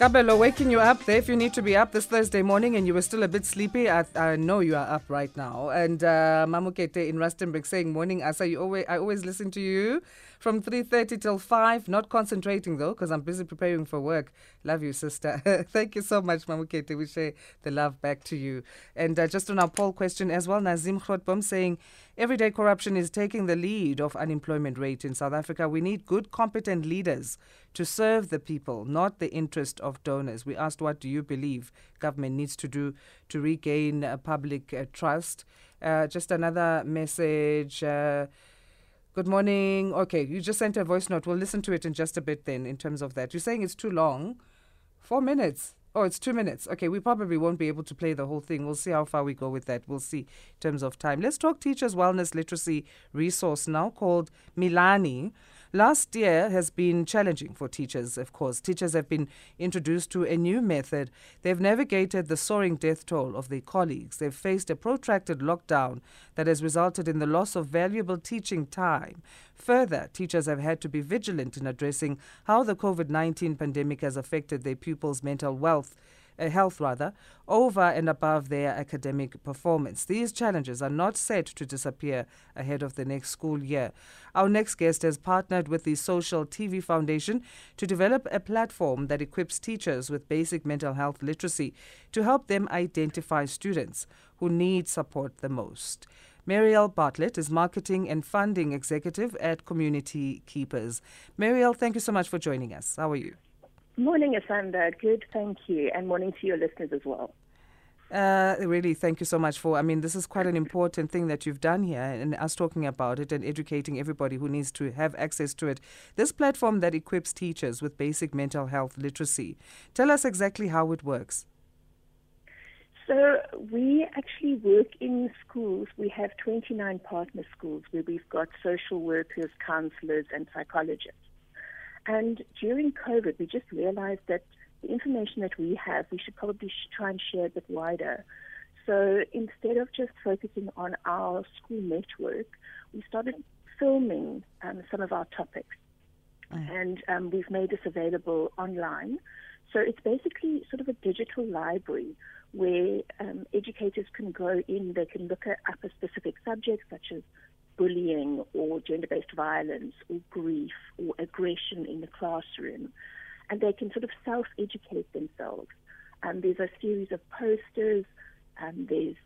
Kabelo, waking you up there if you need to be up this Thursday morning and you were still a bit sleepy. I, I know you are up right now. And uh, Mamukete in Rustenburg saying, Morning, Asa, you always, I always listen to you from 3.30 till 5. Not concentrating though, because I'm busy preparing for work. Love you, sister. Thank you so much, Mamukete. We share the love back to you. And uh, just on our poll question as well, Nazim Khrotbom saying, Everyday corruption is taking the lead of unemployment rate in South Africa. We need good, competent leaders to serve the people, not the interest of donors. We asked, what do you believe government needs to do to regain uh, public uh, trust? Uh, just another message. Uh, good morning. Okay, you just sent a voice note. We'll listen to it in just a bit then, in terms of that. You're saying it's too long. Four minutes. Oh, it's two minutes. Okay, we probably won't be able to play the whole thing. We'll see how far we go with that. We'll see in terms of time. Let's talk Teachers Wellness Literacy Resource now called Milani. Last year has been challenging for teachers, of course. Teachers have been introduced to a new method. They've navigated the soaring death toll of their colleagues. They've faced a protracted lockdown that has resulted in the loss of valuable teaching time. Further, teachers have had to be vigilant in addressing how the COVID 19 pandemic has affected their pupils' mental wealth uh, health rather, over and above their academic performance. These challenges are not set to disappear ahead of the next school year. Our next guest has partnered with the Social TV Foundation to develop a platform that equips teachers with basic mental health literacy to help them identify students who need support the most. Meriel Bartlett is Marketing and Funding Executive at Community Keepers. Meriel, thank you so much for joining us. How are you? Morning, Asanda. Good, thank you. And morning to your listeners as well. Uh, really, thank you so much for. I mean, this is quite an important thing that you've done here, and us talking about it and educating everybody who needs to have access to it. This platform that equips teachers with basic mental health literacy. Tell us exactly how it works. So, we actually work in schools. We have 29 partner schools where we've got social workers, counselors, and psychologists. And during COVID, we just realized that the information that we have, we should probably sh- try and share a bit wider. So instead of just focusing on our school network, we started filming um, some of our topics. Mm. And um, we've made this available online. So it's basically sort of a digital library where um, educators can go in, they can look at up a specific subject such as bullying or gender based violence or grief or aggression in the classroom. And they can sort of self educate themselves. Um, there's a series of posters, um, there's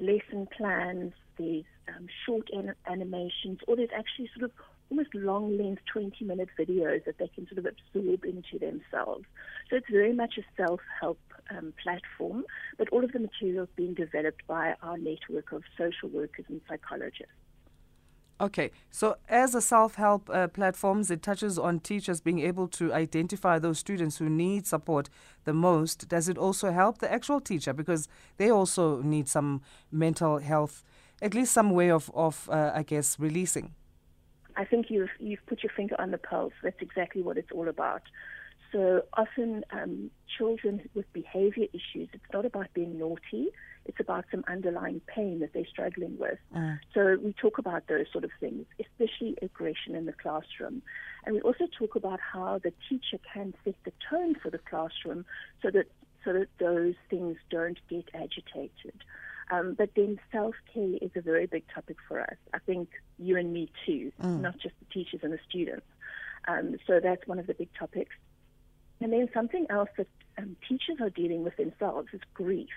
lesson plans, there's um, short an- animations, or there's actually sort of almost long length 20 minute videos that they can sort of absorb into themselves. So it's very much a self help um, platform, but all of the materials being developed by our network of social workers and psychologists. Okay, so as a self help uh, platforms, it touches on teachers being able to identify those students who need support the most. Does it also help the actual teacher because they also need some mental health, at least some way of, of uh, I guess, releasing? I think you've you've put your finger on the pulse. That's exactly what it's all about. So often, um, children with behavior issues, it's not about being naughty, it's about some underlying pain that they're struggling with. Uh. So we talk about those sort of things, especially aggression in the classroom. And we also talk about how the teacher can set the tone for the classroom so that so that those things don't get agitated. Um, but then self care is a very big topic for us. I think you and me too, mm. not just the teachers and the students. Um, so that's one of the big topics. And then something else that um, teachers are dealing with themselves is grief,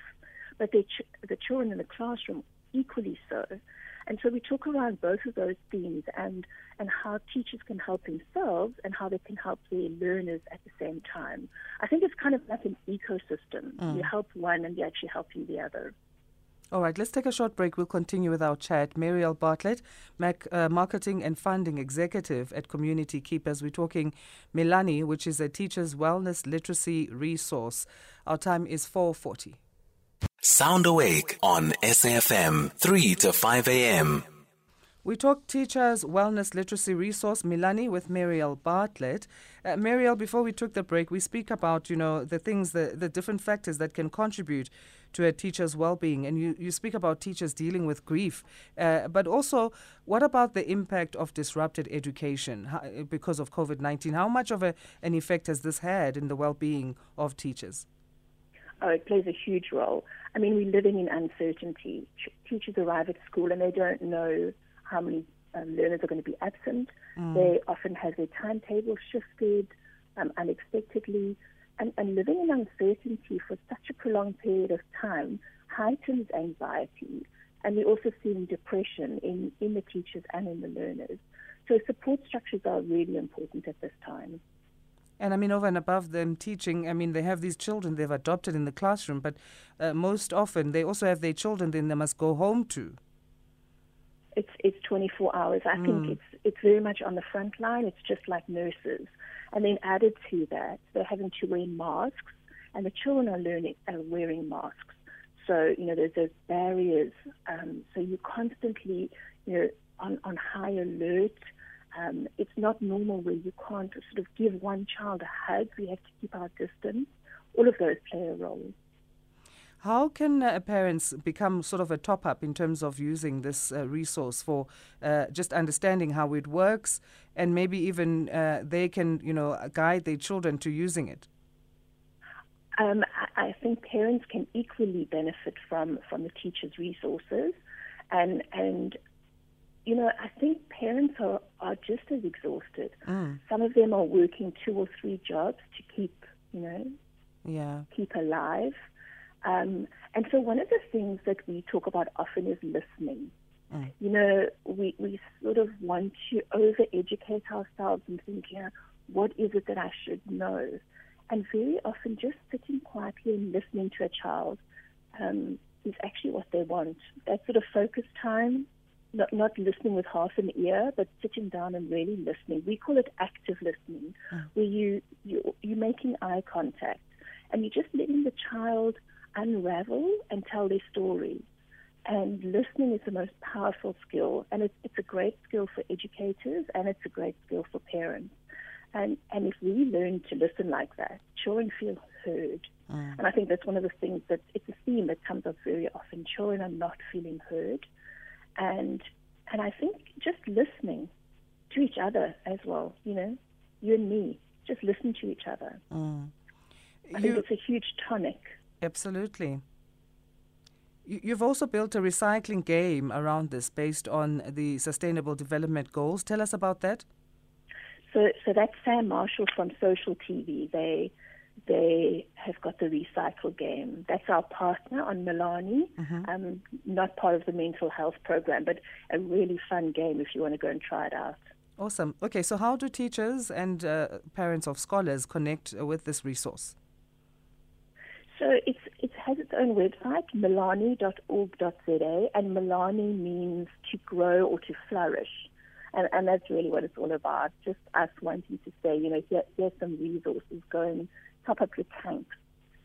but ch- the children in the classroom equally so. And so we talk around both of those themes and, and how teachers can help themselves and how they can help their learners at the same time. I think it's kind of like an ecosystem. Mm. You help one and you're actually helping the other. All right, let's take a short break. We'll continue with our chat. Meriel Bartlett, Mac, uh, Marketing and Funding Executive at Community Keepers. We're talking Milani, which is a teacher's wellness literacy resource. Our time is 4.40. Sound Awake on SAFM, 3 to 5 a.m. We talk Teachers Wellness Literacy Resource Milani with Meriel Bartlett. Uh, Meriel, before we took the break, we speak about, you know, the things, the, the different factors that can contribute to a teacher's well-being. And you, you speak about teachers dealing with grief. Uh, but also, what about the impact of disrupted education how, because of COVID-19? How much of a, an effect has this had in the well-being of teachers? Oh, it plays a huge role. I mean, we're living in uncertainty. Teachers arrive at school and they don't know how many um, learners are going to be absent. Mm. They often have their timetable shifted um, unexpectedly. And, and living in uncertainty for such a prolonged period of time heightens anxiety. And we're also seeing depression in, in the teachers and in the learners. So support structures are really important at this time. And I mean, over and above them teaching, I mean, they have these children they've adopted in the classroom, but uh, most often they also have their children then they must go home to it's it's 24 hours. I mm. think it's it's very much on the front line. It's just like nurses, and then added to that, they're having to wear masks, and the children are learning are wearing masks. So you know there's those barriers. Um, so you're constantly you know on on high alert. Um, it's not normal where you can't sort of give one child a hug. We have to keep our distance. All of those play a role. How can uh, parents become sort of a top up in terms of using this uh, resource for uh, just understanding how it works and maybe even uh, they can, you know, guide their children to using it? Um, I think parents can equally benefit from, from the teacher's resources. And, and you know, I think parents are, are just as exhausted. Mm. Some of them are working two or three jobs to keep, you know, yeah. keep alive. Um, and so one of the things that we talk about often is listening. Mm. You know, we, we sort of want to over educate ourselves and think, yeah, what is it that I should know? And very often just sitting quietly and listening to a child um, is actually what they want. That sort of focus time, not, not listening with half an ear, but sitting down and really listening. We call it active listening, mm. where you, you, you're making eye contact and you're just letting the child – unravel and tell their story. And listening is the most powerful skill, and it's, it's a great skill for educators, and it's a great skill for parents. And and if we learn to listen like that, children feel heard. Mm. And I think that's one of the things that it's a theme that comes up very often. Children are not feeling heard, and and I think just listening to each other as well. You know, you and me, just listen to each other. Mm. I think it's a huge tonic Absolutely. You've also built a recycling game around this based on the Sustainable Development Goals. Tell us about that. So, so that's Sam Marshall from Social TV. They they have got the recycle game. That's our partner on Milani. Mm-hmm. Um, not part of the mental health program, but a really fun game if you want to go and try it out. Awesome. Okay, so how do teachers and uh, parents of scholars connect with this resource? So it's, it has its own website, milani.org.za, and Milani means to grow or to flourish. And, and that's really what it's all about, just us wanting to say, you know, here, here's some resources, go and top up your tanks.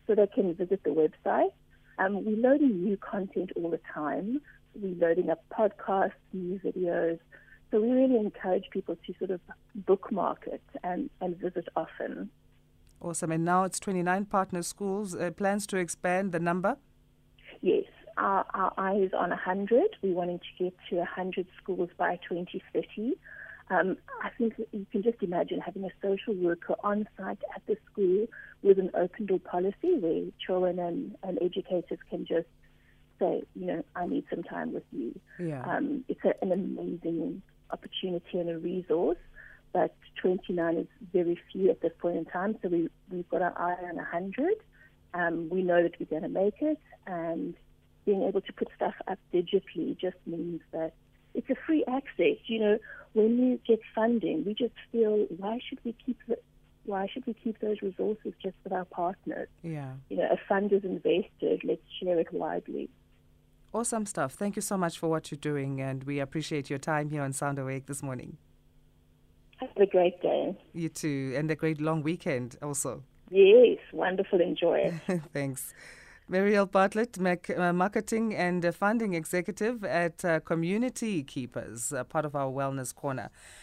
So they can visit the website. Um, we're loading new content all the time. We're loading up podcasts, new videos. So we really encourage people to sort of bookmark it and, and visit often. Awesome. And now it's 29 partner schools. Uh, plans to expand the number? Yes. Our, our eye is on 100. We're wanting to get to 100 schools by 2030. Um, I think you can just imagine having a social worker on site at the school with an open door policy where children and, and educators can just say, you know, I need some time with you. Yeah. Um, it's a, an amazing opportunity and a resource but 29 is very few at this point in time. So we, we've got our eye on 100. Um, we know that we're going to make it, and being able to put stuff up digitally just means that it's a free access. You know, when you get funding, we just feel why should we keep the, why should we keep those resources just with our partners? Yeah. You know, a fund is invested. Let's share it widely. Awesome stuff. Thank you so much for what you're doing, and we appreciate your time here on Sound Awake this morning. Have a great day. You too, and a great long weekend also. Yes, wonderful. Enjoy it. Thanks. Meriel Bartlett, uh, Marketing and Funding Executive at uh, Community Keepers, uh, part of our Wellness Corner.